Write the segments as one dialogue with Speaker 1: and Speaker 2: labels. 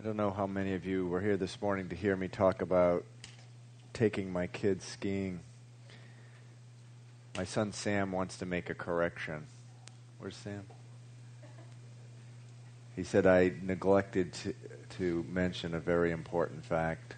Speaker 1: I don't know how many of you were here this morning to hear me talk about taking my kids skiing. My son Sam wants to make a correction. Where's Sam? He said I neglected to, to mention a very important fact.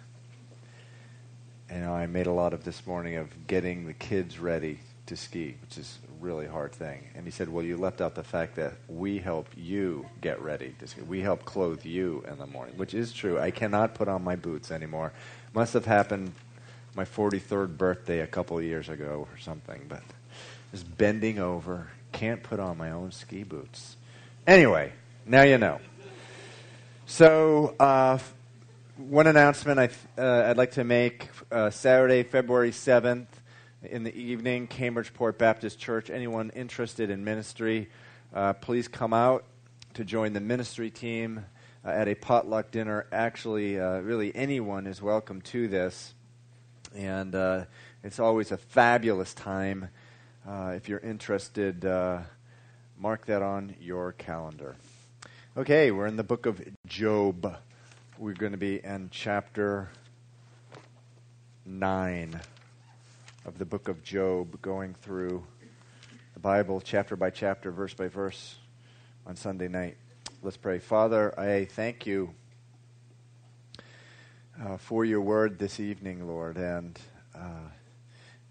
Speaker 1: And I made a lot of this morning of getting the kids ready to ski, which is really hard thing. And he said, Well, you left out the fact that we help you get ready. We help clothe you in the morning, which is true. I cannot put on my boots anymore. Must have happened my 43rd birthday a couple years ago or something, but just bending over, can't put on my own ski boots. Anyway, now you know. So, uh, one announcement I, uh, I'd like to make uh, Saturday, February 7th in the evening, Cambridgeport Baptist Church. Anyone interested in ministry, uh, please come out to join the ministry team uh, at a potluck dinner. Actually, uh, really anyone is welcome to this. And uh, it's always a fabulous time. Uh, if you're interested, uh, mark that on your calendar. Okay, we're in the book of Job. We're going to be in chapter 9 of the book of Job, going through the Bible chapter by chapter, verse by verse on Sunday night. Let's pray. Father, I thank you uh, for your word this evening, Lord. And uh,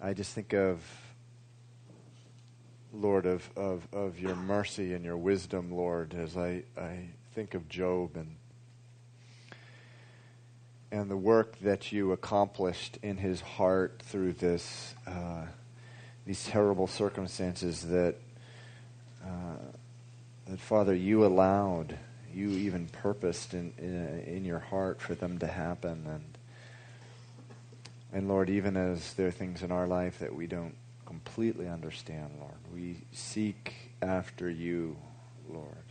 Speaker 1: I just think of, Lord, of, of, of your mercy and your wisdom, Lord, as I, I think of Job and and the work that you accomplished in his heart through this uh, these terrible circumstances that uh, that Father you allowed you even purposed in, in, in your heart for them to happen. And and Lord even as there are things in our life that we don't completely understand Lord we seek after you Lord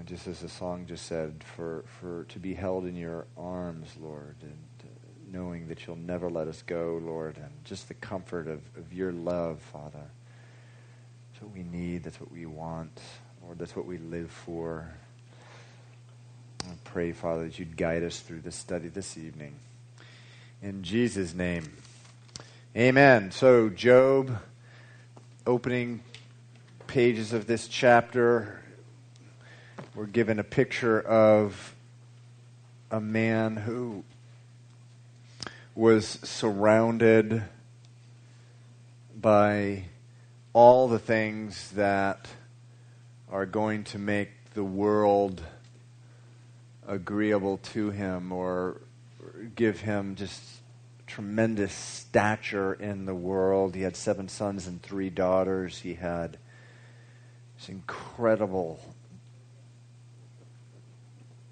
Speaker 1: And just as the song just said, for, for to be held in your arms, Lord, and uh, knowing that you'll never let us go, Lord, and just the comfort of, of your love, Father. That's what we need. That's what we want. Lord, that's what we live for. I pray, Father, that you'd guide us through this study this evening. In Jesus' name. Amen. So, Job, opening pages of this chapter, we're given a picture of a man who was surrounded by all the things that are going to make the world agreeable to him or give him just tremendous stature in the world. He had seven sons and three daughters. He had this incredible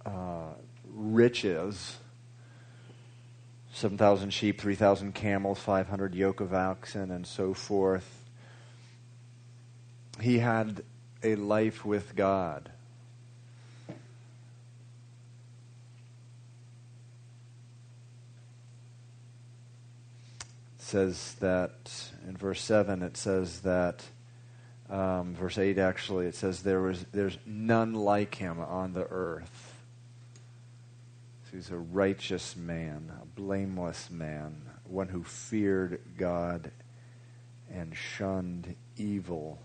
Speaker 1: uh, riches 7,000 sheep, 3,000 camels, 500 yoke of oxen, and so forth. He had a life with God. Says that in verse 7, it says that, um, verse 8 actually, it says there was, there's none like him on the earth. He's a righteous man, a blameless man, one who feared God and shunned evil,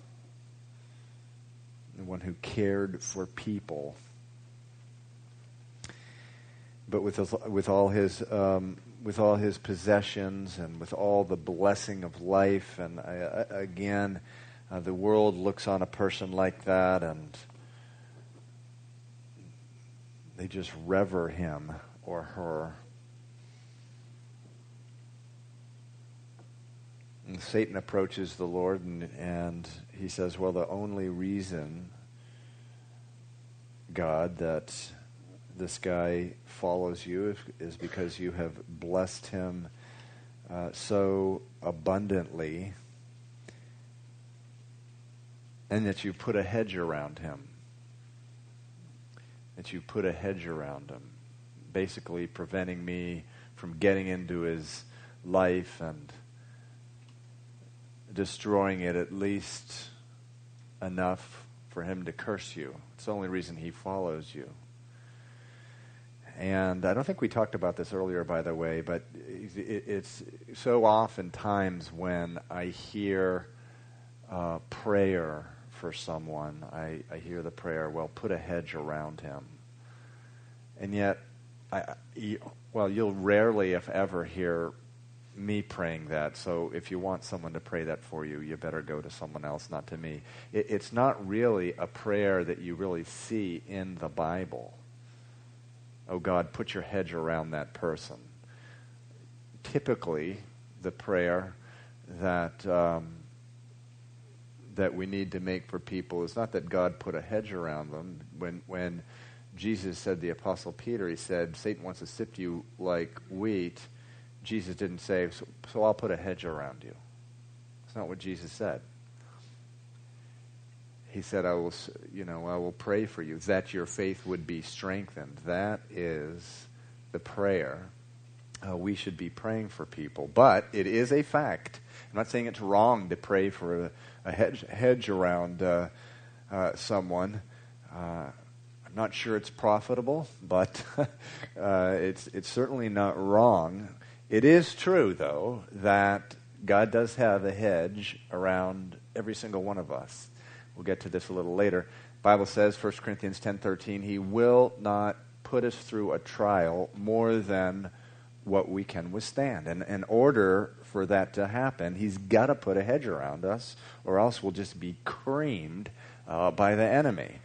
Speaker 1: the one who cared for people. But with with all his um, with all his possessions and with all the blessing of life, and I, again, uh, the world looks on a person like that and they just rever him or her. And Satan approaches the Lord and, and he says, Well, the only reason, God, that this guy follows you is because you have blessed him uh, so abundantly and that you put a hedge around him that you put a hedge around him, basically preventing me from getting into his life and destroying it at least enough for him to curse you. It's the only reason he follows you. And I don't think we talked about this earlier, by the way, but it's so often times when I hear uh, prayer for someone, I, I hear the prayer, well, put a hedge around him. And yet, I, well, you'll rarely, if ever, hear me praying that. So if you want someone to pray that for you, you better go to someone else, not to me. It, it's not really a prayer that you really see in the Bible. Oh God, put your hedge around that person. Typically, the prayer that um, that we need to make for people is not that God put a hedge around them. When when Jesus said the Apostle Peter, he said, Satan wants to sift you like wheat. Jesus didn't say, so, so I'll put a hedge around you. That's not what Jesus said. He said, I will, you know, I will pray for you that your faith would be strengthened. That is the prayer uh, we should be praying for people. But it is a fact. I'm not saying it's wrong to pray for a, a hedge, hedge, around uh, uh, someone. Uh, I'm not sure it's profitable, but uh, it's, it's certainly not wrong. It is true, though, that God does have a hedge around every single one of us. We'll get to this a little later. Bible says, 1 Corinthians 10:13, he will not put us through a trial more than what we can withstand. And in order for that to happen, he's got to put a hedge around us, or else we'll just be creamed uh, by the enemy.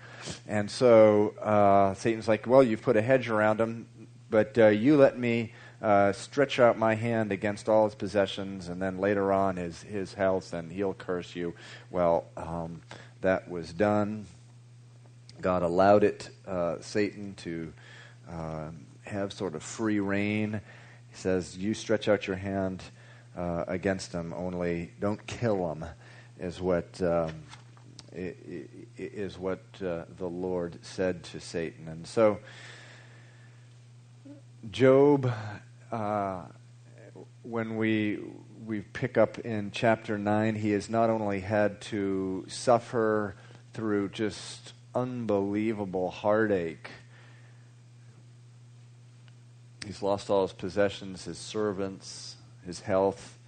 Speaker 1: And so uh, Satan's like, well, you've put a hedge around him, but uh, you let me uh, stretch out my hand against all his possessions, and then later on his, his health, and he'll curse you. Well, um, that was done. God allowed it, uh, Satan, to uh, have sort of free rein. He says, You stretch out your hand uh, against them. only don't kill them, is what. Um, is what uh, the Lord said to Satan. And so, Job, uh, when we we pick up in chapter 9, he has not only had to suffer through just unbelievable heartache, he's lost all his possessions, his servants, his health,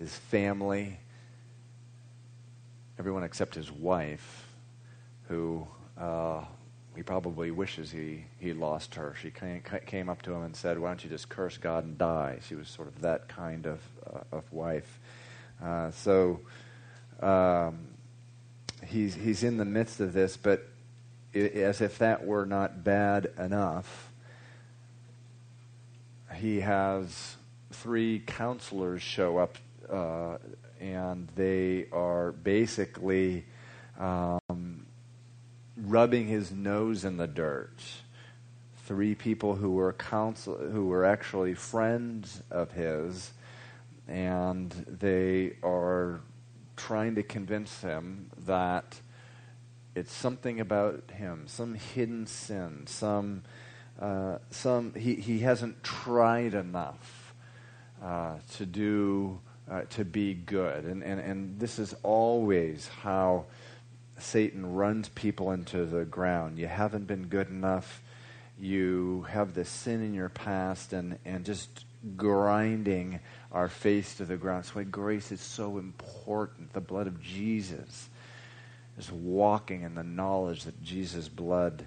Speaker 1: his family, everyone except his wife, who uh, he probably wishes he, he lost her. She came, up to him and said, Why don't you just curse God and die? She was sort of that kind of, uh, of wife. Uh, so um, he's, he's in the midst of this, but it, as if that were not bad enough, he has three counselors show up, uh, and they are basically. Um, rubbing his nose in the dirt. Three people who were counsel, who were actually friends of his, and they are trying to convince him that it's something about him, some hidden sin, some uh, some he, he hasn't tried enough uh, to do uh, to be good, and, and and this is always how Satan runs people into the ground. You haven't been good enough. You have the sin in your past and, and just grinding our face to the ground. Why grace is so important. The blood of Jesus is walking in the knowledge that Jesus' blood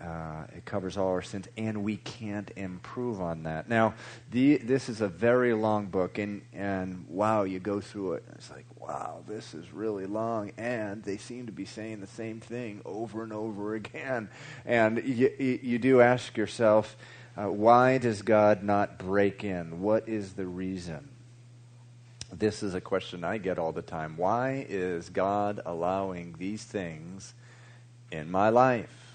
Speaker 1: uh, it covers all our sins, and we can't improve on that. Now, the, this is a very long book, and, and wow, you go through it, and it's like, wow, this is really long, and they seem to be saying the same thing over and over again. And you, you do ask yourself, uh, why does God not break in? What is the reason? This is a question I get all the time. Why is God allowing these things in my life?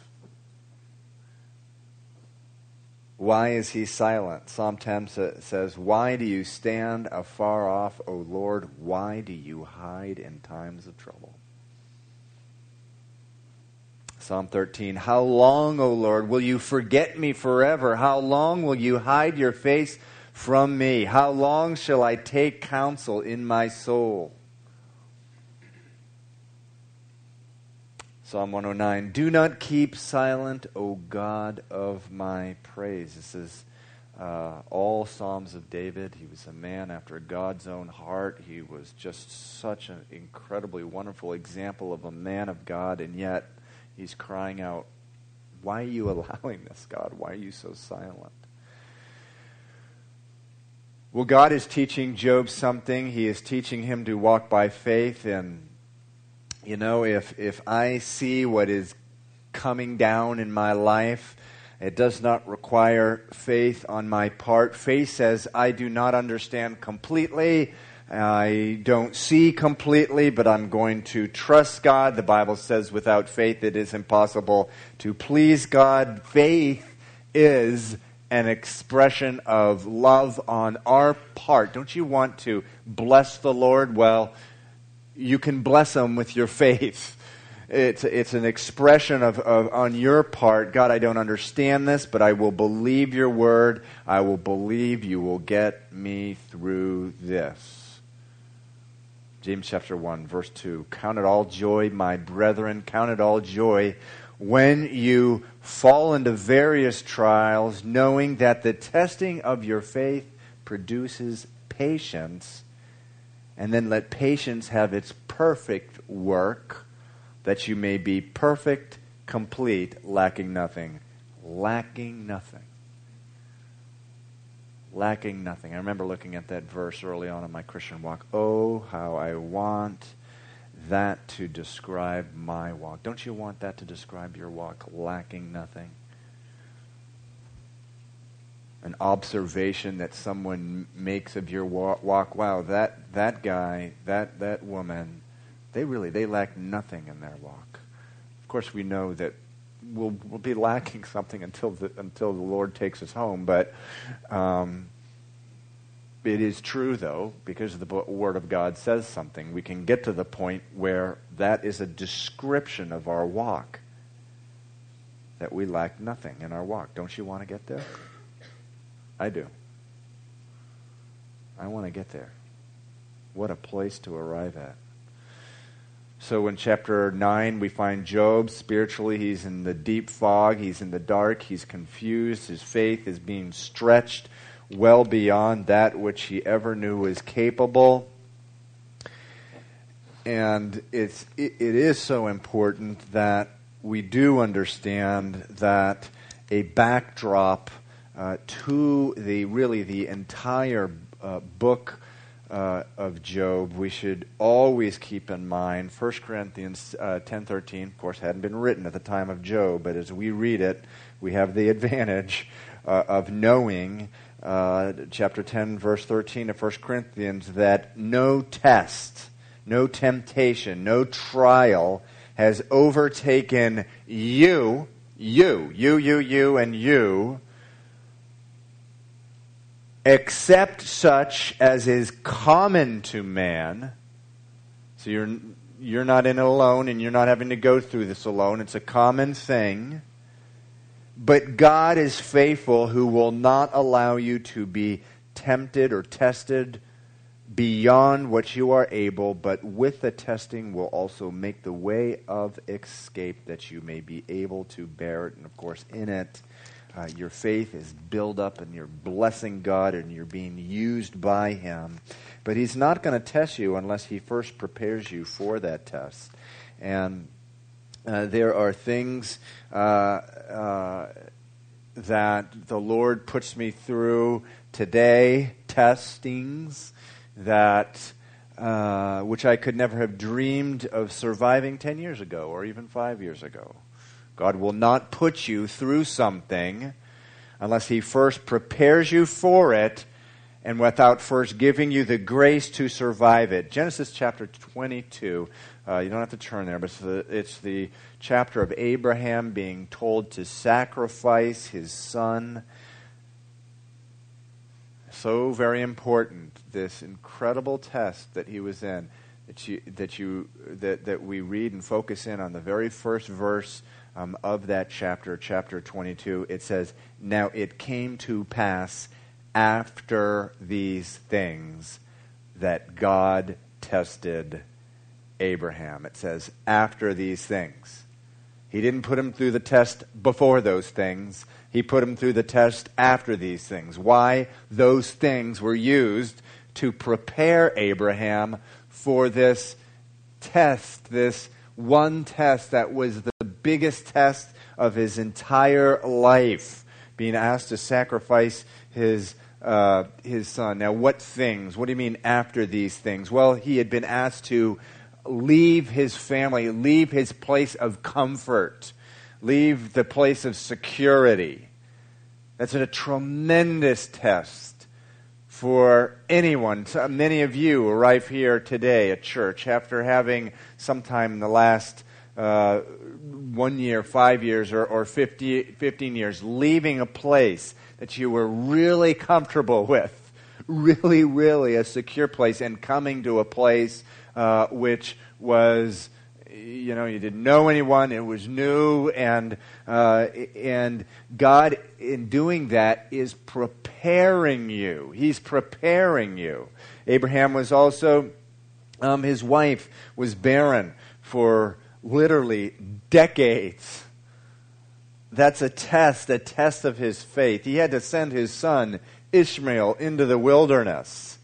Speaker 1: Why is he silent? Psalm 10 says, Why do you stand afar off, O Lord? Why do you hide in times of trouble? Psalm 13, How long, O Lord, will you forget me forever? How long will you hide your face from me? How long shall I take counsel in my soul? Psalm 109 Do not keep silent, O God of my praise. This is uh, all Psalms of David. He was a man after God's own heart. He was just such an incredibly wonderful example of a man of God, and yet he's crying out, Why are you allowing this, God? Why are you so silent? Well, God is teaching Job something. He is teaching him to walk by faith. And, you know, if, if I see what is coming down in my life, it does not require faith on my part. Faith says, I do not understand completely. I don't see completely, but I'm going to trust God. The Bible says without faith it is impossible to please God. Faith is an expression of love on our part. Don't you want to bless the Lord? Well, you can bless them with your faith. It's, it's an expression of, of, on your part, God, I don't understand this, but I will believe your word. I will believe you will get me through this. James chapter 1, verse 2. Count it all joy, my brethren, count it all joy when you fall into various trials, knowing that the testing of your faith produces patience, and then let patience have its perfect work, that you may be perfect, complete, lacking nothing. Lacking nothing. Lacking nothing. I remember looking at that verse early on in my Christian walk. Oh, how I want that to describe my walk. Don't you want that to describe your walk? Lacking nothing. An observation that someone makes of your walk. Wow, that, that guy, that, that woman, they really, they lack nothing in their walk. Of course, we know that we'll, we'll be lacking something until the, until the Lord takes us home, but um, it is true, though, because the Word of God says something. We can get to the point where that is a description of our walk. That we lack nothing in our walk. Don't you want to get there? I do. I want to get there. What a place to arrive at. So in chapter 9, we find Job. Spiritually, he's in the deep fog. He's in the dark. He's confused. His faith is being stretched well beyond that which he ever knew was capable. And it's, it, it is so important that we do understand that a backdrop uh, to the really the entire uh, book uh, of Job, we should always keep in mind 1 Corinthians uh, 10.13, of course, hadn't been written at the time of Job, but as we read it, we have the advantage uh, of knowing uh, chapter 10, verse 13 of 1 Corinthians, that no test, no temptation, no trial has overtaken you, you, you, you, you, and you, except such as is common to man. So you're, you're not in it alone, and you're not having to go through this alone. It's a common thing. But God is faithful who will not allow you to be tempted or tested beyond what you are able, but with the testing will also make the way of escape that you may be able to bear it. And of course, in it, uh, your faith is built up and you're blessing God and you're being used by Him. But He's not going to test you unless He first prepares you for that test. And uh, there are things uh, uh, that the Lord puts me through today, testings that uh, which I could never have dreamed of surviving 10 years ago or even five years ago. God will not put you through something unless He first prepares you for it and without first giving you the grace to survive it. Genesis chapter 22 uh, you don't have to turn there, but it's the, it's the chapter of Abraham being told to sacrifice his son. So very important, this incredible test that he was in, that, you, that, you, that, that we read and focus in on the very first verse um, of that chapter, chapter 22. It says, Now it came to pass after these things that God tested Abraham. It says, after these things. He didn't put him through the test before those things. He put him through the test after these things. Why? Those things were used to prepare Abraham for this test, this one test that was the biggest test of his entire life, being asked to sacrifice his uh, his son. Now, what things? What do you mean after these things? Well, he had been asked to leave his family, leave his place of comfort, leave the place of security. That's a tremendous test for anyone. Many of you arrive here today at church after having sometime in the last uh, one year, five years, or, or 50, 15 years, leaving a place that you were really comfortable with, really, really a secure place, and coming to a place uh, which was you know you didn't know anyone it was new and uh, and god in doing that is preparing you. He's preparing you. Abraham was also um, his wife was barren for literally decades. That's a test a test of his faith. He had to send his son ishmael into the wilderness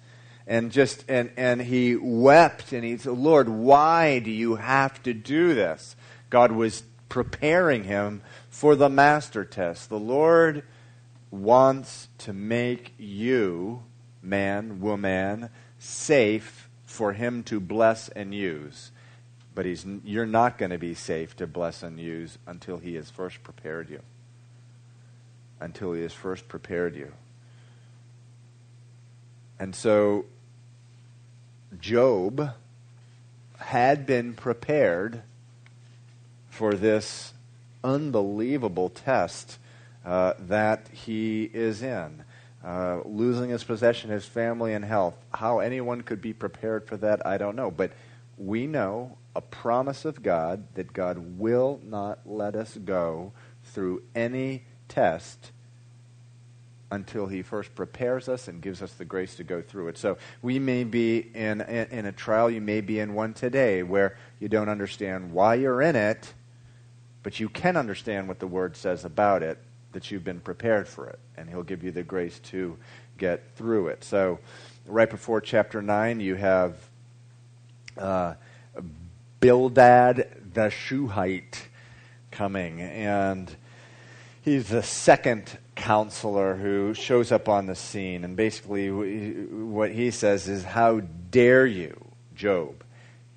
Speaker 1: and just and and he wept and he said lord why do you have to do this? God was preparing him for the master test. The lord wants to make you man woman safe for him to bless and use but he's you're not going to be safe to bless and use until he has first prepared you until he has first prepared you and so Job had been prepared for this unbelievable test uh, that he is in. Uh, losing his possession, his family, and health. How anyone could be prepared for that, I don't know. But we know a promise of God that God will not let us go through any test until he first prepares us and gives us the grace to go through it. So we may be in, in, in, a trial, you may be in one today where you don't understand why you're in it, but you can understand what the Word says about it, that you've been prepared for it, and he'll give you the grace to get through it. So right before chapter 9, you have uh, Bildad the Shuhite coming, and he's the second counselor who shows up on the scene. And basically, what he says is, How dare you, Job,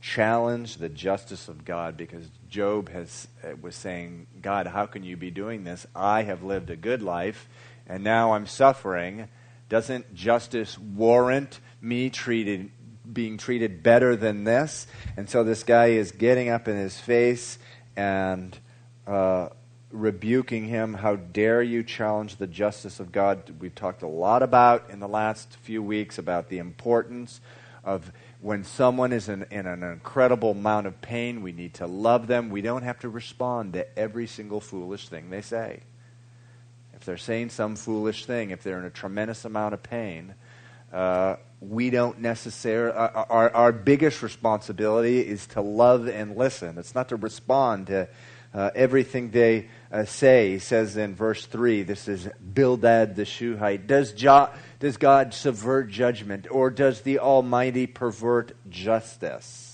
Speaker 1: challenge the justice of God? Because Job has, uh, was saying, God, how can you be doing this? I have lived a good life, and now I'm suffering. Doesn't justice warrant me treated, being treated better than this? And so this guy is getting up in his face and. Uh, rebuking him. How dare you challenge the justice of God? We've talked a lot about in the last few weeks about the importance of when someone is in, in, an incredible amount of pain, we need to love them. We don't have to respond to every single foolish thing they say. If they're saying some foolish thing, if they're in a tremendous amount of pain, uh, we don't necessarily, uh, our, our biggest responsibility is to love and listen. It's not to respond to uh, everything they uh, say. He says in verse 3, this is Bildad the Shuhite. Does, jo- does God subvert judgment, or does the Almighty pervert justice?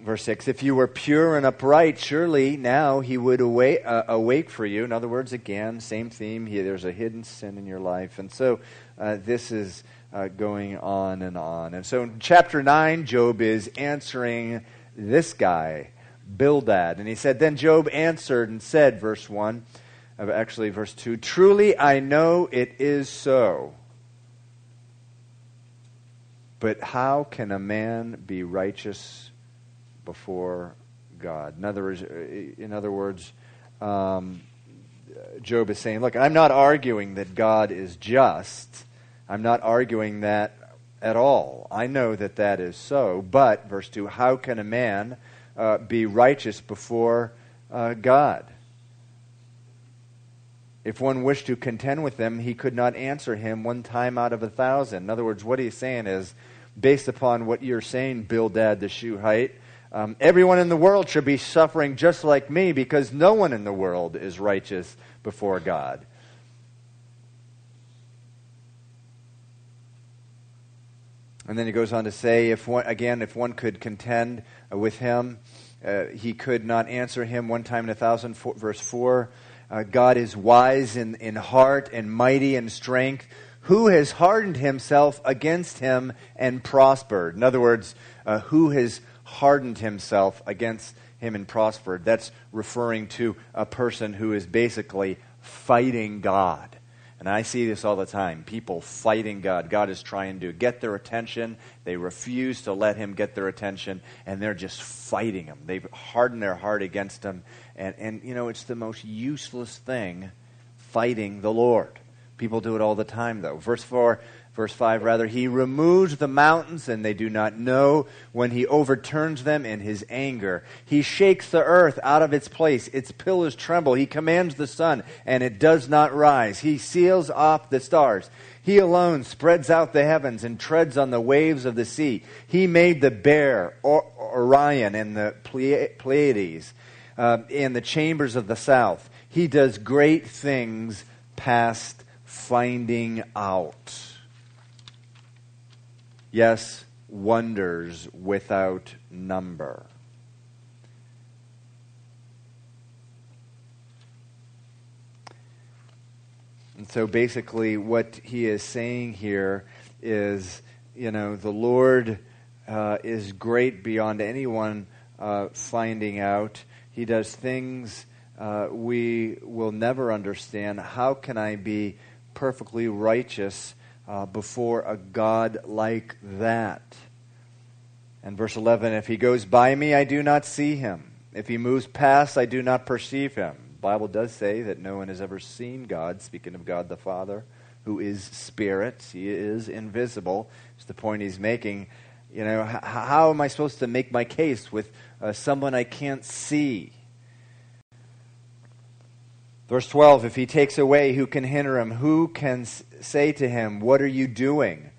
Speaker 1: Verse 6 If you were pure and upright, surely now he would awake, uh, awake for you. In other words, again, same theme. He, there's a hidden sin in your life. And so uh, this is uh, going on and on. And so in chapter 9, Job is answering this guy Bildad. And he said, Then Job answered and said, verse 1, actually, verse 2, Truly I know it is so. But how can a man be righteous before God? In other words, in other words um, Job is saying, Look, I'm not arguing that God is just. I'm not arguing that at all. I know that that is so. But, verse 2, how can a man uh, be righteous before uh, God. If one wished to contend with them, he could not answer him one time out of a thousand. In other words, what he's saying is, based upon what you're saying, Bildad the Shuhite, Um, everyone in the world should be suffering just like me because no one in the world is righteous before God. And then he goes on to say, if one, again, if one could contend uh, with him, uh, he could not answer him one time in a thousand. Verse 4 uh, God is wise in, in heart and mighty in strength. Who has hardened himself against him and prospered? In other words, uh, who has hardened himself against him and prospered? That's referring to a person who is basically fighting God. And I see this all the time. People fighting God. God is trying to get their attention. They refuse to let Him get their attention, and they're just fighting Him. They've hardened their heart against Him. And, and you know, it's the most useless thing fighting the Lord. People do it all the time, though. Verse 4 Verse 5 rather, he removes the mountains and they do not know when he overturns them in his anger. He shakes the earth out of its place, its pillars tremble. He commands the sun and it does not rise. He seals off the stars. He alone spreads out the heavens and treads on the waves of the sea. He made the bear, Orion, and the Pleiades, uh, the chambers of the south. He does great things past finding out yes, wonders without number. And so basically, what he is saying here is, you know, the Lord uh, is great beyond anyone uh, finding out. He does things uh, we will never understand. How can I be perfectly righteous uh, before a God like that. And verse 11 If he goes by me, I do not see him. If he moves past, I do not perceive him. The Bible does say that no one has ever seen God, speaking of God the Father, who is spirit. He is invisible. It's the point he's making. You know, h- how am I supposed to make my case with uh, someone I can't see? Verse 12 If he takes away, who can hinder him? Who can say to him, What are you doing?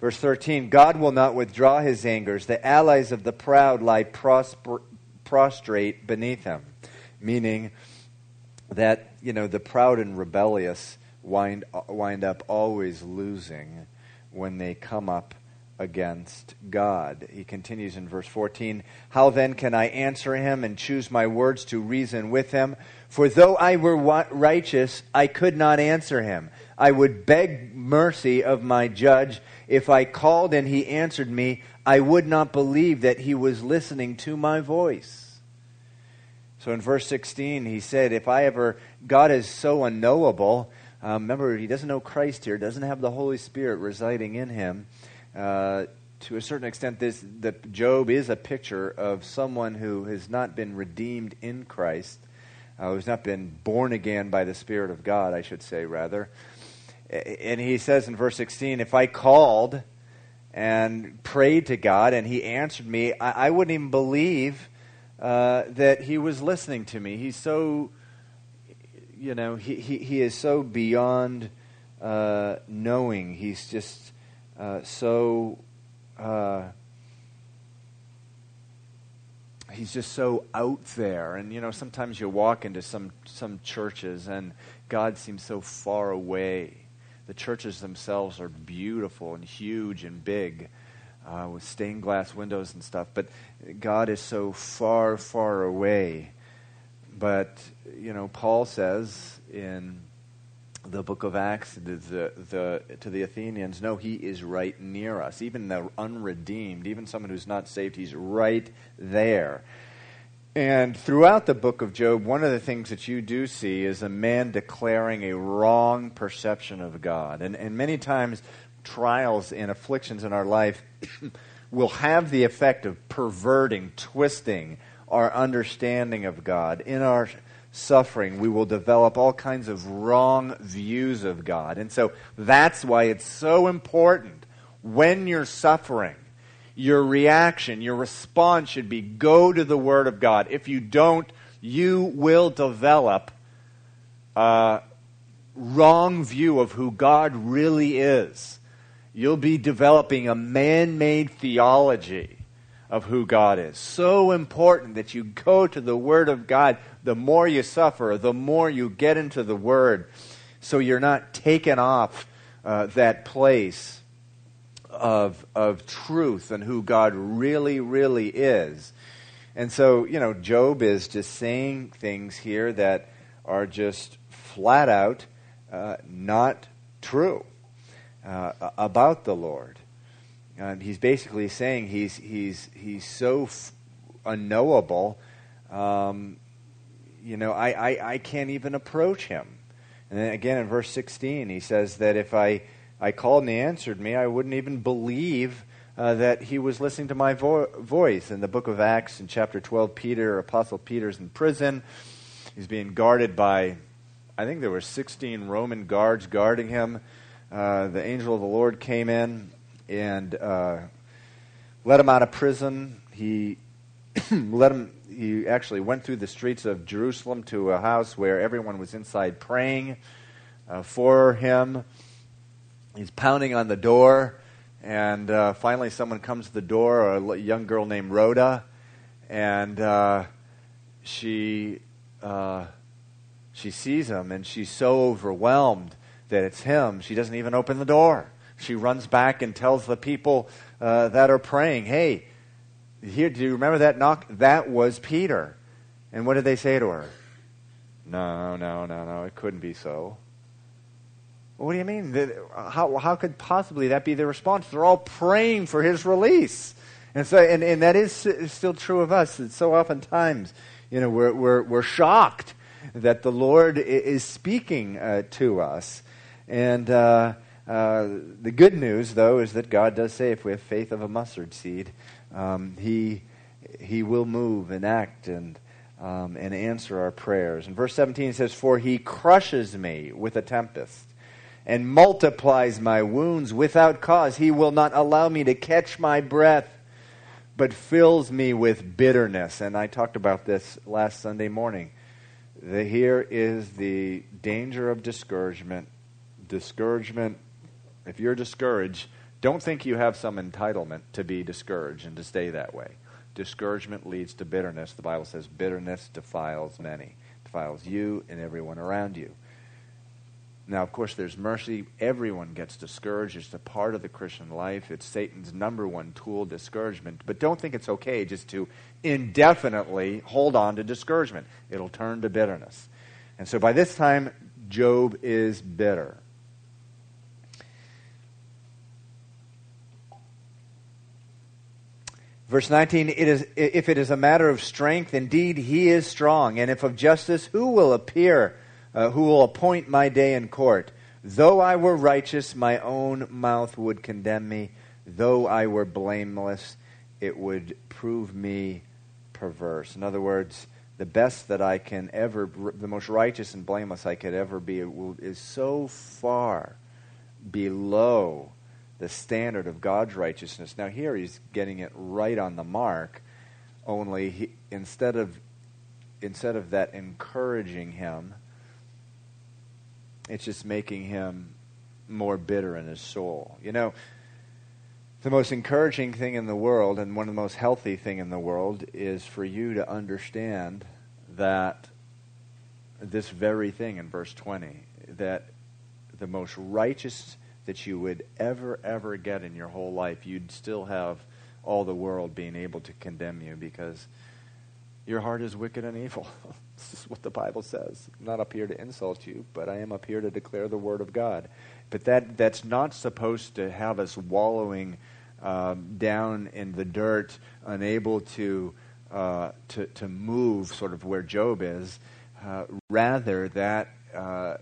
Speaker 1: Verse 13 God will not withdraw his angers. The allies of the proud lie prosper, prostrate beneath him. Meaning that, you know, the proud and rebellious wind, wind up always losing when they come up against God. He continues in verse 14 How then can I answer him and choose my words to reason with him? For though I were righteous, I could not answer him. I would beg mercy of my judge. If I called and he answered me, I would not believe that he was listening to my voice. So in verse 16, he said, If I ever, God is so unknowable. Um, remember, he doesn't know Christ here, doesn't have the Holy Spirit residing in him. Uh, to a certain extent, this the Job is a picture of someone who has not been redeemed in Christ, uh, who's not been born again by the Spirit of God, I should say, rather. And he says in verse 16, if I called and prayed to God and he answered me, I, I wouldn't even believe uh, that he was listening to me. He's so, you know, he, he, he is so beyond uh, knowing. He's just uh, so. He's just so out there. And you know sometimes you walk into some some churches and god seems so far away. The churches themselves are beautiful and huge and big uh, with stained glass windows and stuff but god is so far far away. But you know paul says in the book of Acts the, the, to the Athenians, no, he is right near us. Even the unredeemed, even someone who's not saved, he's right there. And throughout the book of Job, one of the things that you do see is a man declaring a wrong perception of God. And, and many times, trials and afflictions in our life will have the effect of perverting, twisting our understanding of God. In our suffering, we will develop all kinds of wrong views of God. And so that's why it's so important when you're suffering, your reaction, your response should be go to the Word of God. If you don't, you will develop a wrong view of who God really is. You'll be developing a man made theology of who God is. So important that you go to the Word of God. The more you suffer, the more you get into the Word. So you're not taken off uh, that place of, of truth and who God really, really is. And so, you know, Job is just saying things here that are just flat out uh, not true uh, about the Lord. And he's basically saying he's, he's, he's so f- unknowable, um, you know, I, I, I can't even approach him. And then again in verse 16, he says that if I, I called and he answered me, I wouldn't even believe uh, that he was listening to my vo- voice. In the book of Acts, in chapter 12, Peter, Apostle Peter's in prison. He's being guarded by, I think there were 16 Roman guards guarding him. Uh, the angel of the Lord came in and uh, let him out of prison. He let him. He actually went through the streets of Jerusalem to a house where everyone was inside praying uh, for him. He's pounding on the door, and uh, finally, someone comes to the door. A young girl named Rhoda, and uh, she uh, she sees him, and she's so overwhelmed that it's him. She doesn't even open the door she runs back and tells the people uh, that are praying, hey, here, do you remember that knock? That was Peter. And what did they say to her? No, no, no, no, it couldn't be so. What do you mean? How, how could possibly that be the response? They're all praying for his release. And so, and, and that is still true of us. It's so oftentimes, you know, we're, we're, we're shocked that the Lord is speaking uh, to us. And, uh, uh, the good news, though, is that God does say if we have faith of a mustard seed, um, he, he will move and act and, um, and answer our prayers. And verse 17 says, For he crushes me with a tempest and multiplies my wounds without cause. He will not allow me to catch my breath, but fills me with bitterness. And I talked about this last Sunday morning. The, here is the danger of discouragement. Discouragement if you're discouraged, don't think you have some entitlement to be discouraged and to stay that way. Discouragement leads to bitterness. The Bible says bitterness defiles many, defiles you and everyone around you. Now, of course, there's mercy. Everyone gets discouraged. It's a part of the Christian life. It's Satan's number one tool, discouragement. But don't think it's okay just to indefinitely hold on to discouragement. It'll turn to bitterness. And so by this time, Job is bitter. Verse 19, it is, if it is a matter of strength, indeed he is strong. And if of justice, who will appear, uh, who will appoint my day in court? Though I were righteous, my own mouth would condemn me. Though I were blameless, it would prove me perverse. In other words, the best that I can ever, the most righteous and blameless I could ever be, is so far below the standard of God's righteousness. Now, here he's getting it right on the mark, only he, instead, of, instead of that encouraging him, it's just making him more bitter in his soul. You know, the most encouraging thing in the world and one of the most healthy thing in the world is for you to understand that this very thing in verse 20 that the most righteous that you would ever, ever get in your whole life, you'd still have all the world being able to condemn you because your heart is wicked and evil. this is what the Bible says. I'm not up here to insult you, but I am up here to declare the Word of God. But that, that's not supposed to have us wallowing um, down in the dirt, unable to, uh, to, to move sort of where Job is. Uh, rather, that uh,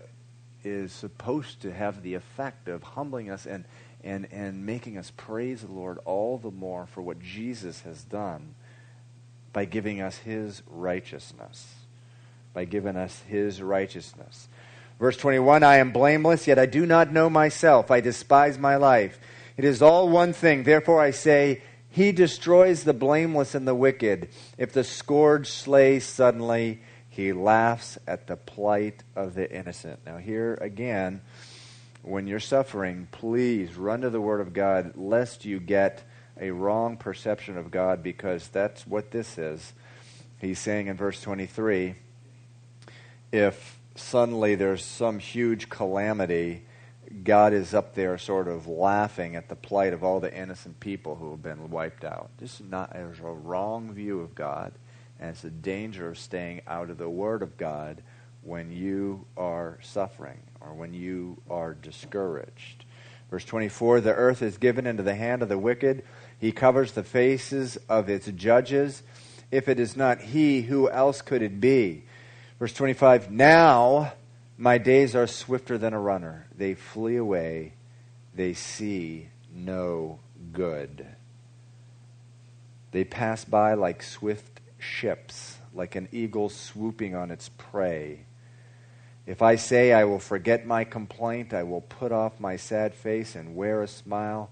Speaker 1: is supposed to have the effect of humbling us and, and, and making us praise the Lord all the more for what Jesus has done by giving us his righteousness. By giving us his righteousness. Verse 21 I am blameless, yet I do not know myself. I despise my life. It is all one thing. Therefore I say, He destroys the blameless and the wicked. If the scourge slays suddenly, he laughs at the plight of the innocent. Now, here again, when you're suffering, please run to the Word of God lest you get a wrong perception of God because that's what this is. He's saying in verse 23 if suddenly there's some huge calamity, God is up there sort of laughing at the plight of all the innocent people who have been wiped out. This is not a wrong view of God, and it's a danger of staying out of the Word of God when you are suffering or when you are discouraged. Verse 24 The earth is given into the hand of the wicked, he covers the faces of its judges. If it is not he, who else could it be? Verse 25 Now my days are swifter than a runner, they flee away, they see no good. They pass by like swift ships, like an eagle swooping on its prey. If I say I will forget my complaint, I will put off my sad face and wear a smile,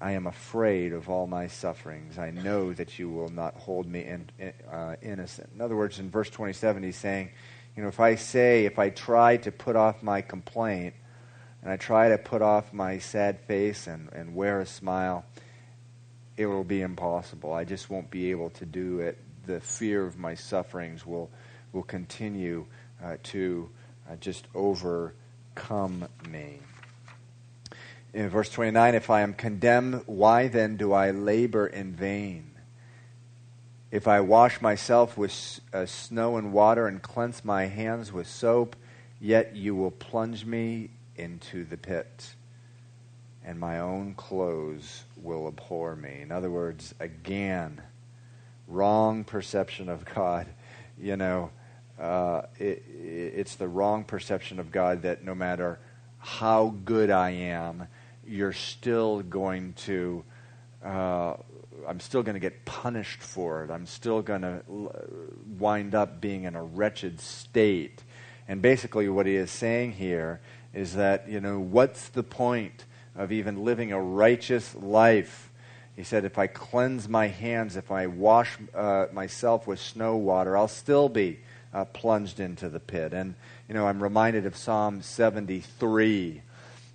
Speaker 1: I am afraid of all my sufferings. I know that you will not hold me in, uh, innocent. In other words, in verse 27, he's saying, you know, if I say, if I try to put off my complaint, and I try to put off my sad face and, and wear a smile, it will be impossible. I just won't be able to do it. The fear of my sufferings will, will continue uh, to uh, just overcome me. In verse 29, if I am condemned, why then do I labor in vain? If I wash myself with uh, snow and water and cleanse my hands with soap, yet you will plunge me into the pit, and my own clothes will abhor me. In other words, again, wrong perception of God. You know, uh, it, it's the wrong perception of God that no matter how good I am, you're still going to, uh, I'm still going to get punished for it. I'm still going to wind up being in a wretched state. And basically, what he is saying here is that, you know, what's the point of even living a righteous life? He said, if I cleanse my hands, if I wash uh, myself with snow water, I'll still be uh, plunged into the pit. And, you know, I'm reminded of Psalm 73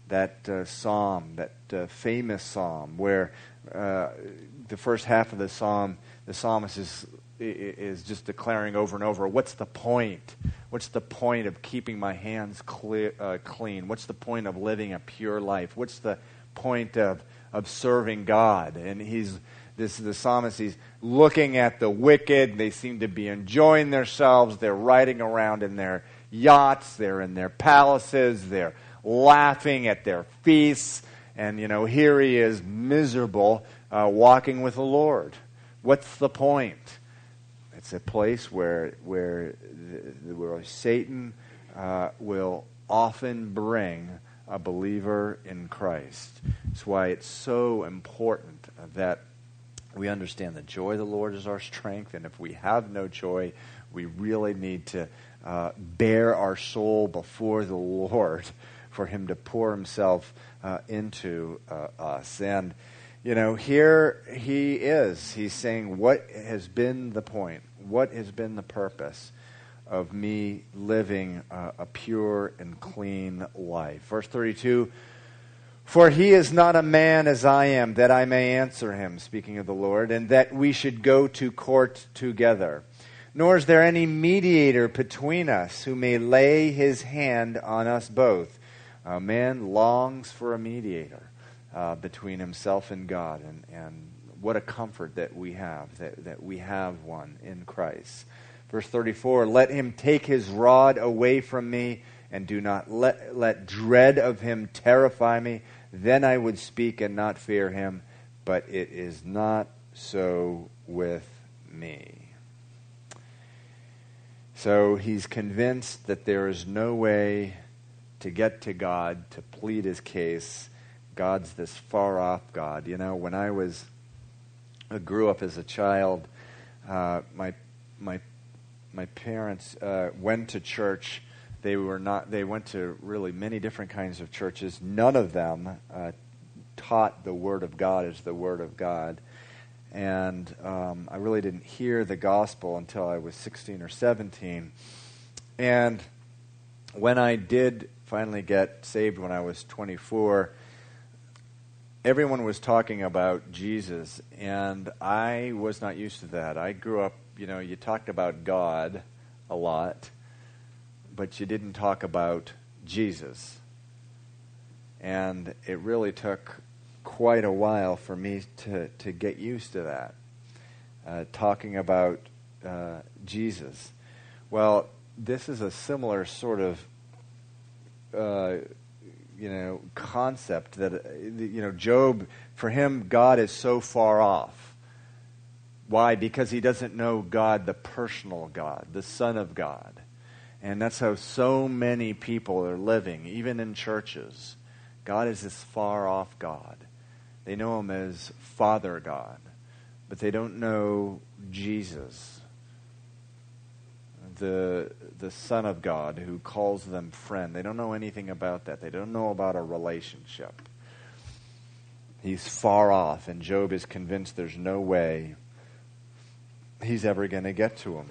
Speaker 1: that uh, psalm, that uh, famous psalm, where uh, the first half of the psalm, the psalmist is, is just declaring over and over, what's the point? What's the point of keeping my hands clear, uh, clean? What's the point of living a pure life? What's the point of, of serving God? And he's this is the psalmist he's looking at the wicked they seem to be enjoying themselves they're riding around in their yachts they're in their palaces they're laughing at their feasts. And, you know, here he is miserable uh, walking with the Lord. What's the point? It's a place where, where, the, where Satan uh, will often bring a believer in Christ. That's why it's so important that we understand the joy of the Lord is our strength, and if we have no joy, we really need to uh, bare our soul before the Lord for him to pour himself uh, into uh, us. And, you know, here he is. He's saying, What has been the point? What has been the purpose of me living a pure and clean life? Verse 32 For he is not a man as I am, that I may answer him, speaking of the Lord, and that we should go to court together. Nor is there any mediator between us who may lay his hand on us both. A man longs for a mediator uh, between himself and God. And, and what a comfort that we have, that, that we have one in Christ. Verse 34 Let him take his rod away from me, and do not let, let dread of him terrify me. Then I would speak and not fear him. But it is not so with me. So he's convinced that there is no way to get to God, to plead his case. God's this far off God. You know, when I was, I grew up as a child, uh, my, my, my parents uh, went to church. They were not, they went to really many different kinds of churches. None of them uh, taught the Word of God as the Word of God. And um, I really didn't hear the gospel until I was 16 or 17. And when I did finally get saved when I was 24, everyone was talking about Jesus, and I was not used to that. I grew up, you know, you talked about God a lot, but you didn't talk about Jesus. And it really took quite a while for me to, to get used to that, uh, talking about uh, Jesus. Well, this is a similar sort of, uh, you know, concept that, uh, you know, Job, for him, God is so far off. Why? Because he doesn't know God, the personal God, the Son of God. And that's how so many people are living, even in churches. God is this far off God. They know him as Father God, but they don't know Jesus, the, the Son of God who calls them friend. They don't know anything about that. They don't know about a relationship. He's far off, and Job is convinced there's no way he's ever going to get to him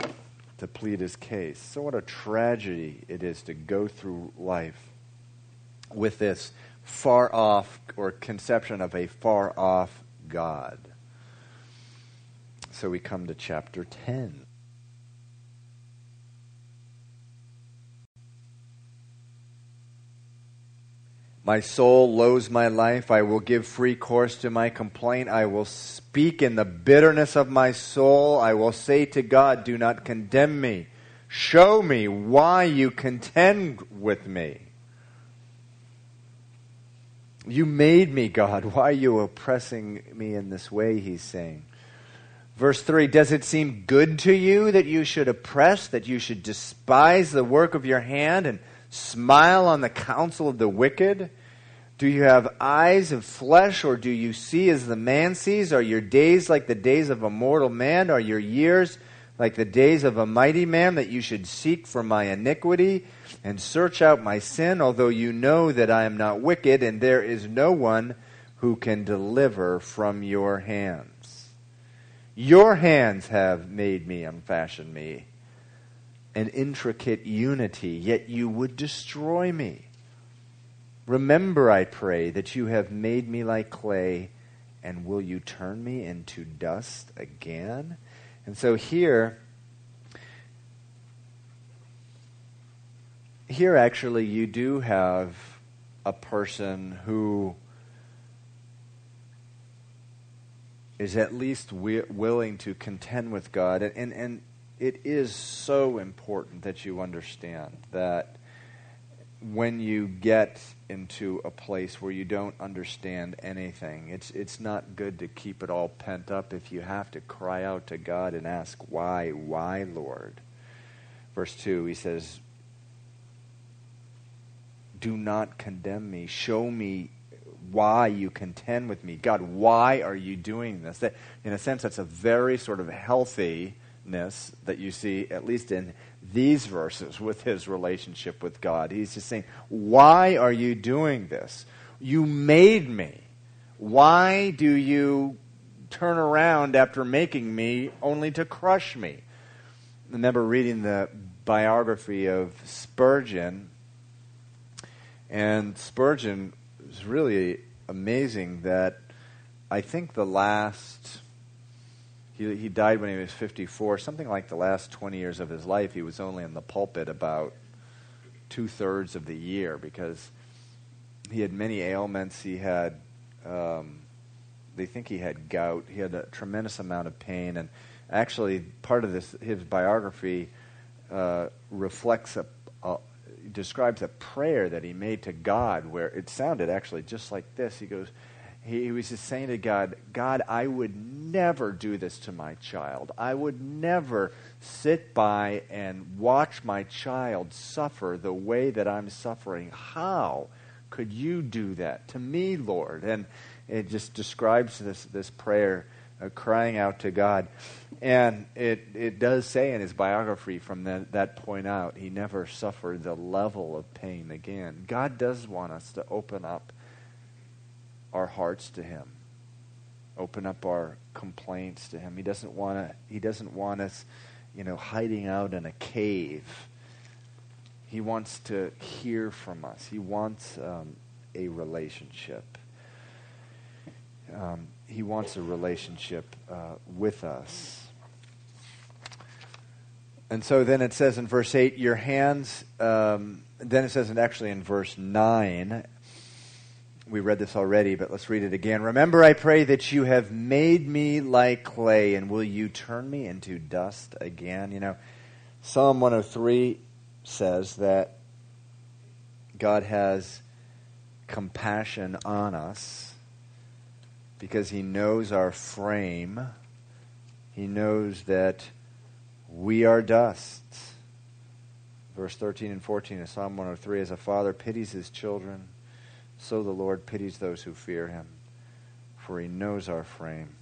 Speaker 1: to plead his case. So, what a tragedy it is to go through life with this far off or conception of a far off God. So we come to chapter 10. My soul loathes my life. I will give free course to my complaint. I will speak in the bitterness of my soul. I will say to God, Do not condemn me. Show me why you contend with me. You made me, God. Why are you oppressing me in this way? He's saying. Verse 3 Does it seem good to you that you should oppress, that you should despise the work of your hand and smile on the counsel of the wicked? Do you have eyes of flesh, or do you see as the man sees? Are your days like the days of a mortal man? Are your years like the days of a mighty man, that you should seek for my iniquity and search out my sin, although you know that I am not wicked, and there is no one who can deliver from your hands. Your hands have made me and fashioned me, an intricate unity, yet you would destroy me. Remember, I pray, that you have made me like clay, and will you turn me into dust again? And so here, here actually you do have a person who is at least wi- willing to contend with God. And, and, and it is so important that you understand that when you get into a place where you don't understand anything, it's, it's not good to keep it all pent up if you have to cry out to God and ask, Why, why, Lord? Verse 2, he says, Do not condemn me. Show me why you contend with me. God, why are you doing this? That, in a sense, that's a very sort of healthiness that you see, at least in these verses with his relationship with God. He's just saying, Why are you doing this? You made me. Why do you turn around after making me only to crush me? I remember reading the biography of Spurgeon, and Spurgeon was really amazing that I think the last he, he died when he was 54. Something like the last 20 years of his life, he was only in the pulpit about two thirds of the year because he had many ailments. He had, um, they think he had gout. He had a tremendous amount of pain. And actually, part of this, his biography uh, reflects a, a, describes a prayer that he made to God where it sounded actually just like this. He goes, he, he was just saying to God, God, I would never do this to my child. I would never sit by and watch my child suffer the way that I'm suffering. How could you do that to me, Lord? And it just describes this, this prayer, uh, crying out to God. And it, it does say in his biography from that, that point out, he never suffered the level of pain again. God does want us to open up our hearts to him. Open up our complaints to him. He doesn't want to he doesn't want us you know hiding out in a cave. He wants to hear from us. He wants um, a relationship. Um, He wants a relationship uh, with us. And so then it says in verse 8, your hands, um, then it says in, actually in verse 9, we read this already, but let's read it again. Remember, I pray that you have made me like clay, and will you turn me into dust again? You know, Psalm 103 says that God has compassion on us because he knows our frame. He knows that we are dust. Verse 13 and 14 of Psalm 103 As a father pities his children, so the Lord pities those who fear him. For he knows our frame.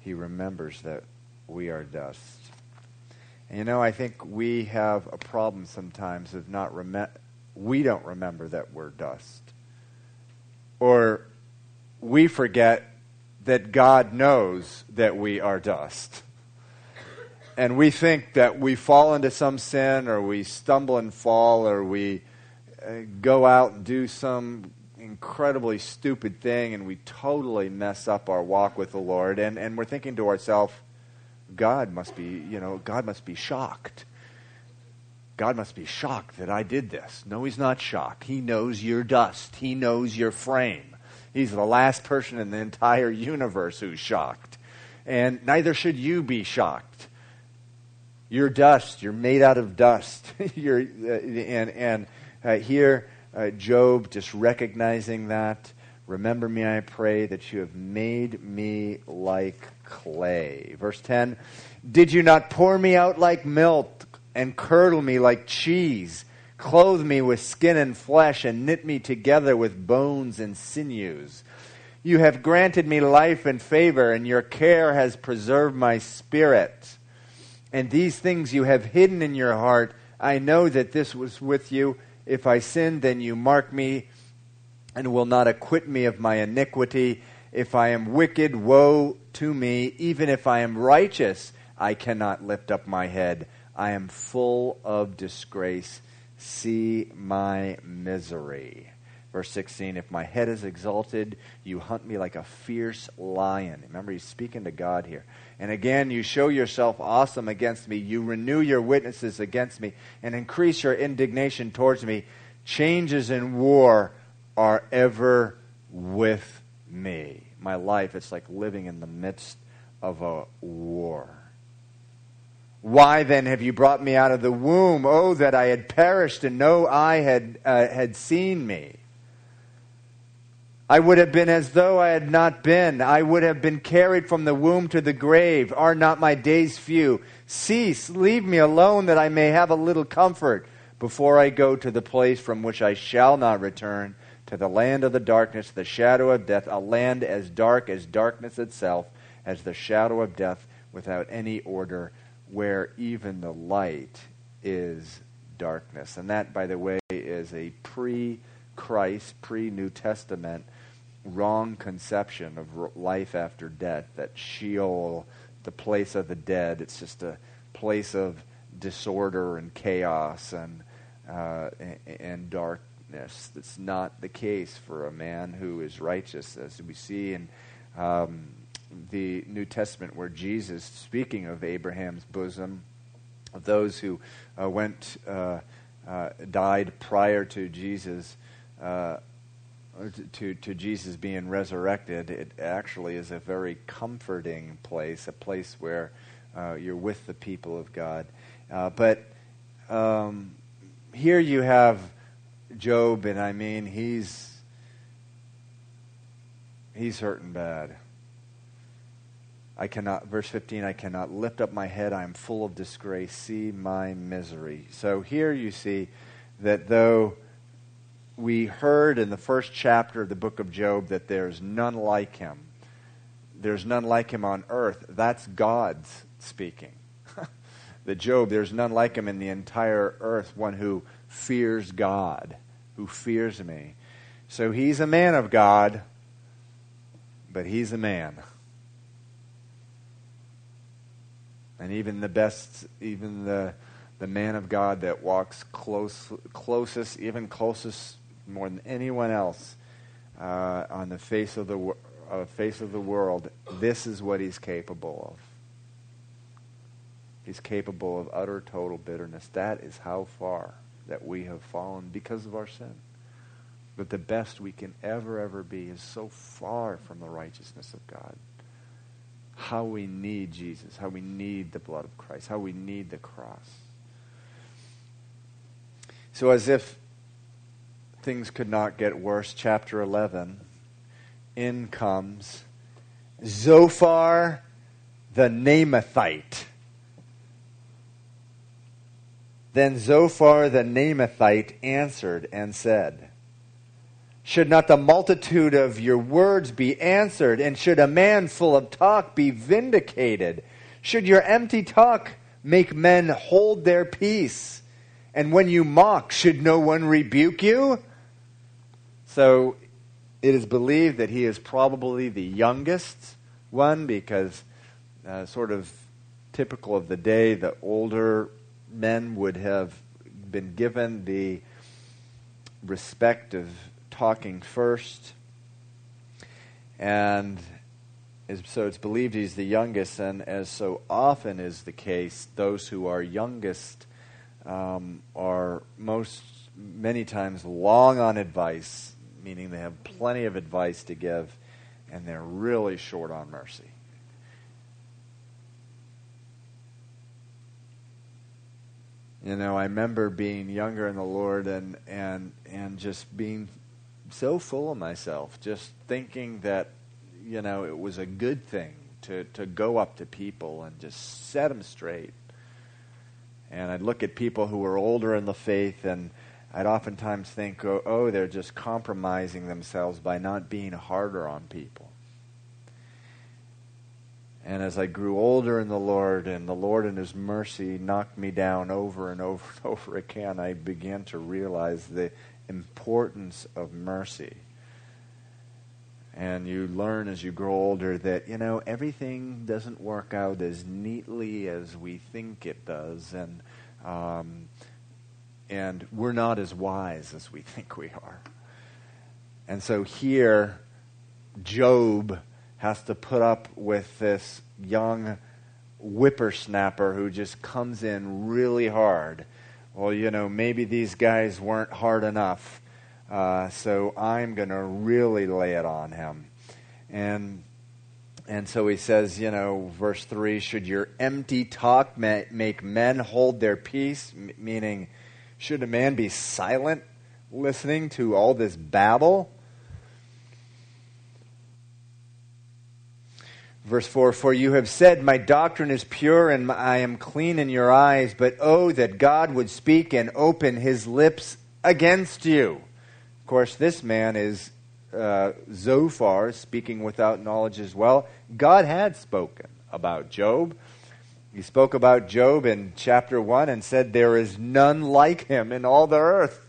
Speaker 1: He remembers that we are dust. And you know, I think we have a problem sometimes of not remember. We don't remember that we're dust. Or we forget that God knows that we are dust and we think that we fall into some sin or we stumble and fall or we uh, go out and do some incredibly stupid thing and we totally mess up our walk with the Lord and, and we're thinking to ourselves, God must be, you know, God must be shocked. God must be shocked that I did this. No, he's not shocked. He knows you're dust. He knows your frame. He's the last person in the entire universe who's shocked. And neither should you be shocked. You're dust. You're made out of dust. you're, uh, and and uh, here, uh, Job just recognizing that. Remember me, I pray, that you have made me like clay. Verse 10 Did you not pour me out like milk and curdle me like cheese? Clothe me with skin and flesh and knit me together with bones and sinews. You have granted me life and favor, and your care has preserved my spirit and these things you have hidden in your heart. I know that this was with you. If I sin, then you mark me and will not acquit me of my iniquity. If I am wicked, woe to me. Even if I am righteous, I cannot lift up my head. I am full of disgrace. See my misery. Verse 16, if my head is exalted, you hunt me like a fierce lion. Remember, he's speaking to God here. And again, you show yourself awesome against me. You renew your witnesses against me and increase your indignation towards me. Changes in war are ever with me. My life, it's like living in the midst of a war. Why then have you brought me out of the womb? Oh, that I had perished and no eye had, uh, had seen me. I would have been as though I had not been. I would have been carried from the womb to the grave. Are not my days few? Cease, leave me alone that I may have a little comfort before I go to the place from which I shall not return, to the land of the darkness, the shadow of death, a land as dark as darkness itself, as the shadow of death, without any order, where even the light is darkness. And that, by the way, is a pre Christ, pre New Testament wrong conception of life after death, that Sheol, the place of the dead, it's just a place of disorder and chaos and, uh, and, and darkness. That's not the case for a man who is righteous, as we see in um, the New Testament, where Jesus, speaking of Abraham's bosom, of those who uh, went, uh, uh died prior to Jesus, uh, to, to Jesus being resurrected, it actually is a very comforting place, a place where uh, you're with the people of God. Uh, but um, here you have Job, and I mean, he's he's hurting bad. I cannot, verse 15, I cannot lift up my head. I am full of disgrace. See my misery. So here you see that though we heard in the first chapter of the book of Job that there's none like him. There's none like him on earth. That's God's speaking. the Job, there's none like him in the entire earth, one who fears God, who fears me. So he's a man of God, but he's a man. And even the best, even the, the man of God that walks close, closest, even closest more than anyone else uh, on the face of the uh, face of the world, this is what he's capable of. He's capable of utter total bitterness. That is how far that we have fallen because of our sin. But the best we can ever, ever be is so far from the righteousness of God. How we need Jesus, how we need the blood of Christ, how we need the cross. So, as if things could not get worse, chapter 11, in comes Zophar the Naamathite. Then Zophar the Naamathite answered and said, Should not the multitude of your words be answered, and should a man full of talk be vindicated? Should your empty talk make men hold their peace? And when you mock, should no one rebuke you? So it is believed that he is probably the youngest one because, uh, sort of typical of the day, the older men would have been given the respect of talking first. And so it's believed he's the youngest, and as so often is the case, those who are youngest um, are most many times long on advice, meaning they have plenty of advice to give, and they're really short on mercy. You know, I remember being younger in the Lord and and and just being so full of myself, just thinking that you know it was a good thing to to go up to people and just set them straight. And I'd look at people who were older in the faith, and I'd oftentimes think, oh, oh they're just compromising themselves by not being harder on people. And as I grew older in the Lord, and the Lord in His mercy knocked me down over and over and over again, I began to realize the importance of mercy. And you learn as you grow older that, you know, everything doesn't work out as neatly as we think it does. And, um, and we're not as wise as we think we are. And so here, Job has to put up with this young whippersnapper who just comes in really hard. Well, you know, maybe these guys weren't hard enough, uh, so I'm going to really lay it on him. And and so he says, you know, verse 3 should your empty talk make men hold their peace? M- meaning, should a man be silent listening to all this babble? Verse 4 For you have said, My doctrine is pure and I am clean in your eyes, but oh, that God would speak and open his lips against you. Of course, this man is uh, Zophar, speaking without knowledge as well. God had spoken about Job. He spoke about Job in chapter 1 and said, There is none like him in all the earth.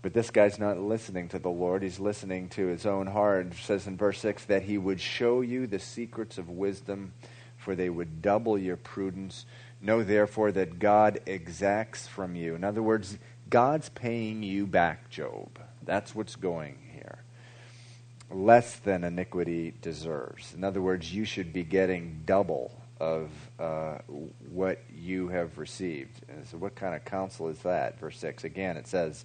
Speaker 1: But this guy's not listening to the Lord. He's listening to his own heart. It says in verse 6 that he would show you the secrets of wisdom, for they would double your prudence. Know therefore that God exacts from you. In other words, God's paying you back, Job. That's what's going. Less than iniquity deserves. In other words, you should be getting double of uh, what you have received. And so, what kind of counsel is that? Verse 6. Again, it says,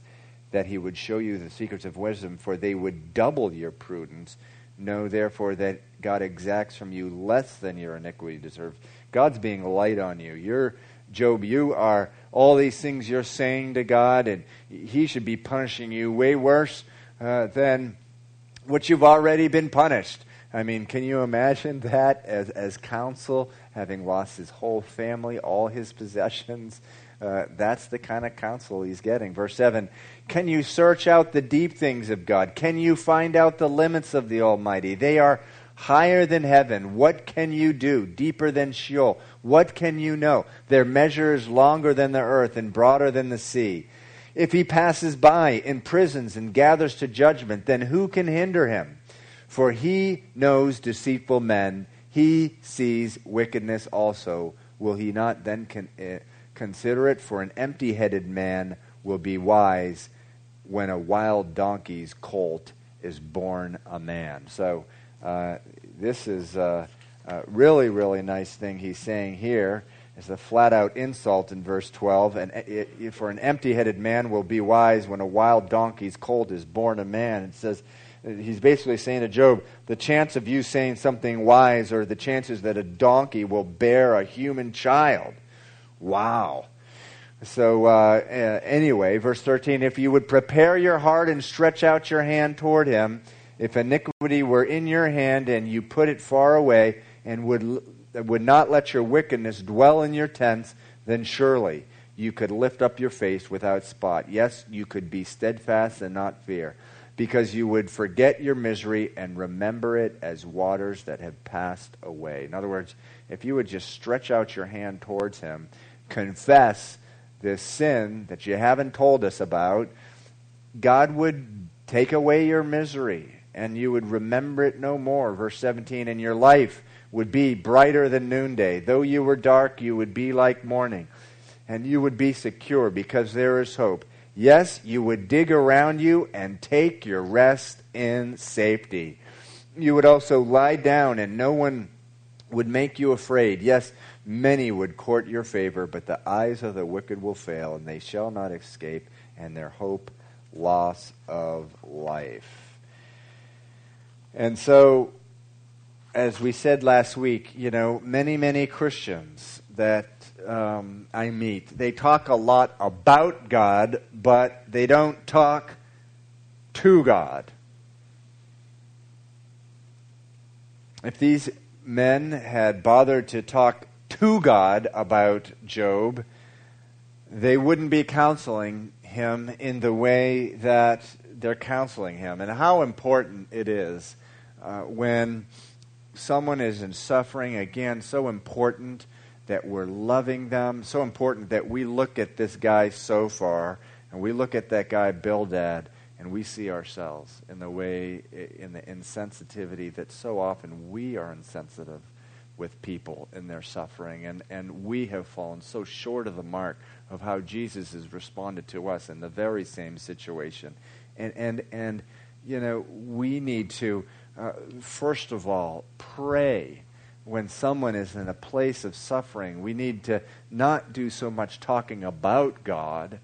Speaker 1: that he would show you the secrets of wisdom, for they would double your prudence. Know therefore that God exacts from you less than your iniquity deserves. God's being light on you. You're Job, you are all these things you're saying to God, and He should be punishing you way worse uh, than what you've already been punished. I mean, can you imagine that as, as counsel, having lost his whole family, all his possessions? Uh, that's the kind of counsel he's getting. Verse 7 Can you search out the deep things of God? Can you find out the limits of the Almighty? They are higher than heaven. What can you do? Deeper than Sheol. What can you know? Their measure is longer than the earth and broader than the sea. If he passes by imprisons, and gathers to judgment, then who can hinder him? For he knows deceitful men. He sees wickedness also. Will he not then con- uh, Consider it, for an empty headed man will be wise, when a wild donkey's colt is born a man. So uh, this is a, a, really, really nice thing he's saying here. It's a flat out insult in verse 12. And for an empty headed man will be wise when a wild donkey's colt is born a man. It says, he's basically saying to Job, the chance of you saying something wise or the chances that a donkey will bear a human child. Wow. So, uh, anyway, verse 13 if you would prepare your heart and stretch out your hand toward him, if iniquity were in your hand and you put it far away and would, would not let your wickedness dwell in your tents, then surely you could lift up your face without spot. Yes, you could be steadfast and not fear because you would forget your misery and remember it as waters that have passed away. In other words, if you would just stretch out your hand towards Him, confess this sin that you haven't told us about, God would take away your misery and you would remember it no more. Verse 17, in your life would be brighter than noonday. Though you were dark, you would be like morning, and you would be secure because there is hope. Yes, you would dig around you and take your rest in safety. You would also lie down and no one would make you afraid. Yes, many would court your favor, but the eyes of the wicked will fail, and they shall not escape, and their hope loss of life. And so, as we said last week, you know, many, many Christians that um, I meet. They talk a lot about God, but they don't talk to God. If these men had bothered to talk to God about Job, they wouldn't be counseling him in the way that they're counseling him. And how important it is uh, when someone is in suffering, again, so important that we're loving them. So important that we look at this guy Zophar and we look at that guy Bildad and we see ourselves in the way, in the insensitivity that so often we are insensitive with people in their suffering. And, and we have fallen so short of the mark of how Jesus has responded to us in the very same situation. And, and, and you know, we need to, uh, first of all, pray when someone is in a place of suffering, we need to not do so much talking about God.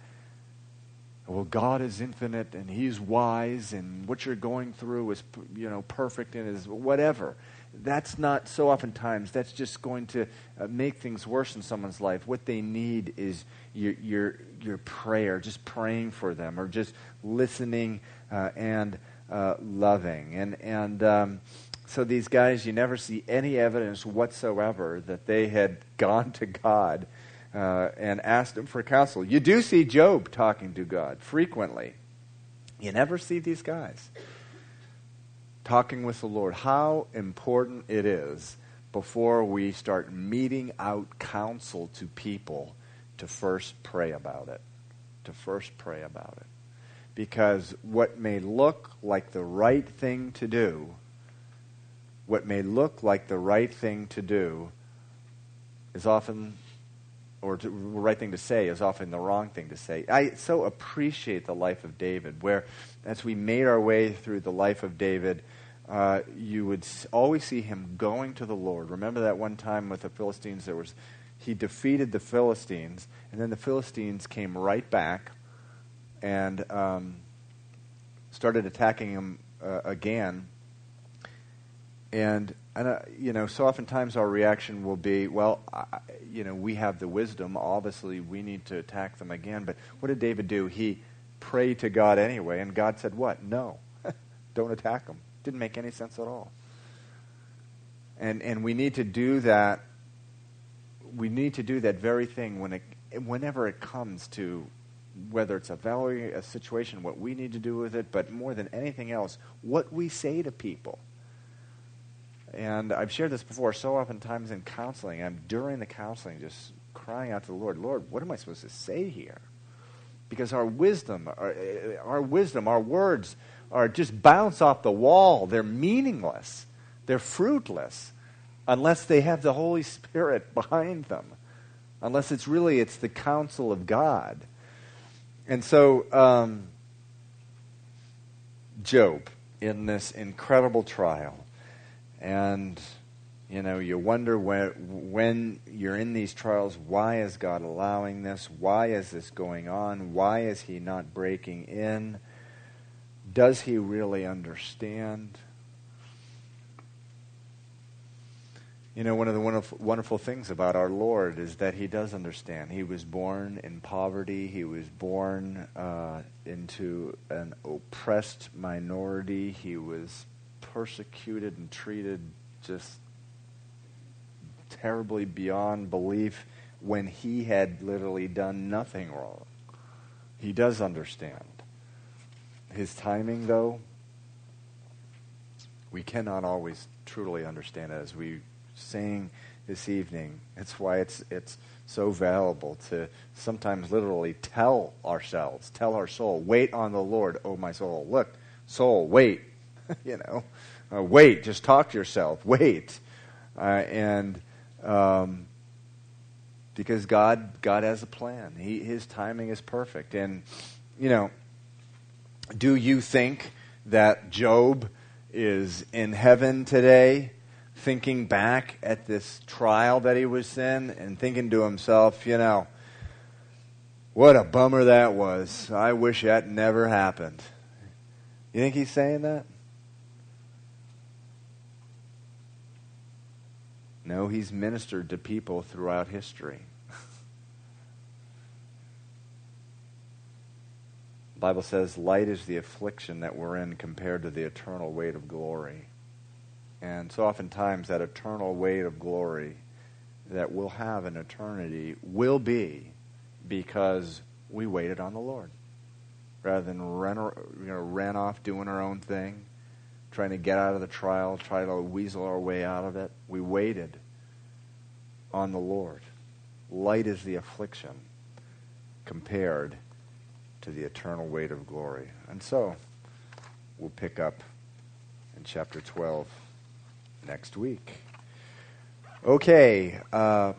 Speaker 1: Well, God is infinite and He's wise, and what you're going through is, you know, perfect and is whatever. That's not so oftentimes. That's just going to uh, make things worse in someone's life. What they need is your your your prayer, just praying for them, or just listening uh, and uh, loving. And and um, so these guys, you never see any evidence whatsoever that they had gone to God uh, and asked him for counsel. You do see Job talking to God frequently. You never see these guys talking with the Lord. How important it is before we start meting out counsel to people to first pray about it. To first pray about it. Because what may look like the right thing to do what may look like the right thing to do is often, or the right thing to say is often the wrong thing to say. I so appreciate the life of David, where as we made our way through the life of David, uh, you would always see him going to the Lord. Remember that one time with the Philistines, there was he defeated the Philistines, and then the Philistines came right back and um, started attacking him uh, again and, and uh, you know, so oftentimes our reaction will be, well, I, you know, we have the wisdom. Obviously, we need to attack them again. But what did David do? He prayed to God anyway, and God said, what? No, don't attack them. Didn't make any sense at all. And, and we need to do that. We need to do that very thing when it, whenever it comes to whether it's a value, a situation, what we need to do with it, but more than anything else, what we say to people and I've shared this before so oftentimes in counseling. I'm during the counseling just crying out to the Lord, Lord, what am I supposed to say here? Because our wisdom, our, our wisdom, our words are just bounce off the wall. They're meaningless. They're fruitless unless they have the Holy Spirit behind them. Unless it's really it's the counsel of God. And so um, Job in this incredible trial. And, you know, you wonder when, when you're in these trials, why is God allowing this? Why is this going on? Why is he not breaking in? Does he really understand? You know, one of the wonderful, wonderful things about our Lord is that He does understand. He was born in poverty. He was born uh, into an oppressed minority. He was persecuted and treated just terribly beyond belief when He had literally done nothing wrong. He does understand. His timing, though, we cannot always truly understand it as we saying this evening. It's why it's, it's so valuable to sometimes literally tell ourselves, tell our soul, wait on the Lord, oh my soul. Look, soul, wait. you know, uh, wait, just talk to yourself, wait. Uh, and um, because God, God has a plan, he, His timing is perfect. And, you know, do you think that Job is in heaven today? Thinking back at this trial that he was in and thinking to himself, you know, what a bummer that was. I wish that never happened. You think he's saying that? No, he's ministered to people throughout history. the Bible says light is the affliction that we're in compared to the eternal weight of glory. And so oftentimes that eternal weight of glory that we'll have in eternity will be because we waited on the Lord. Rather than run, you know, ran off doing our own thing, trying to get out of the trial, try to weasel our way out of it, we waited on the Lord. Light is the affliction compared to the eternal weight of glory. And so, we'll pick up in chapter 12 next week. Okay. Uh,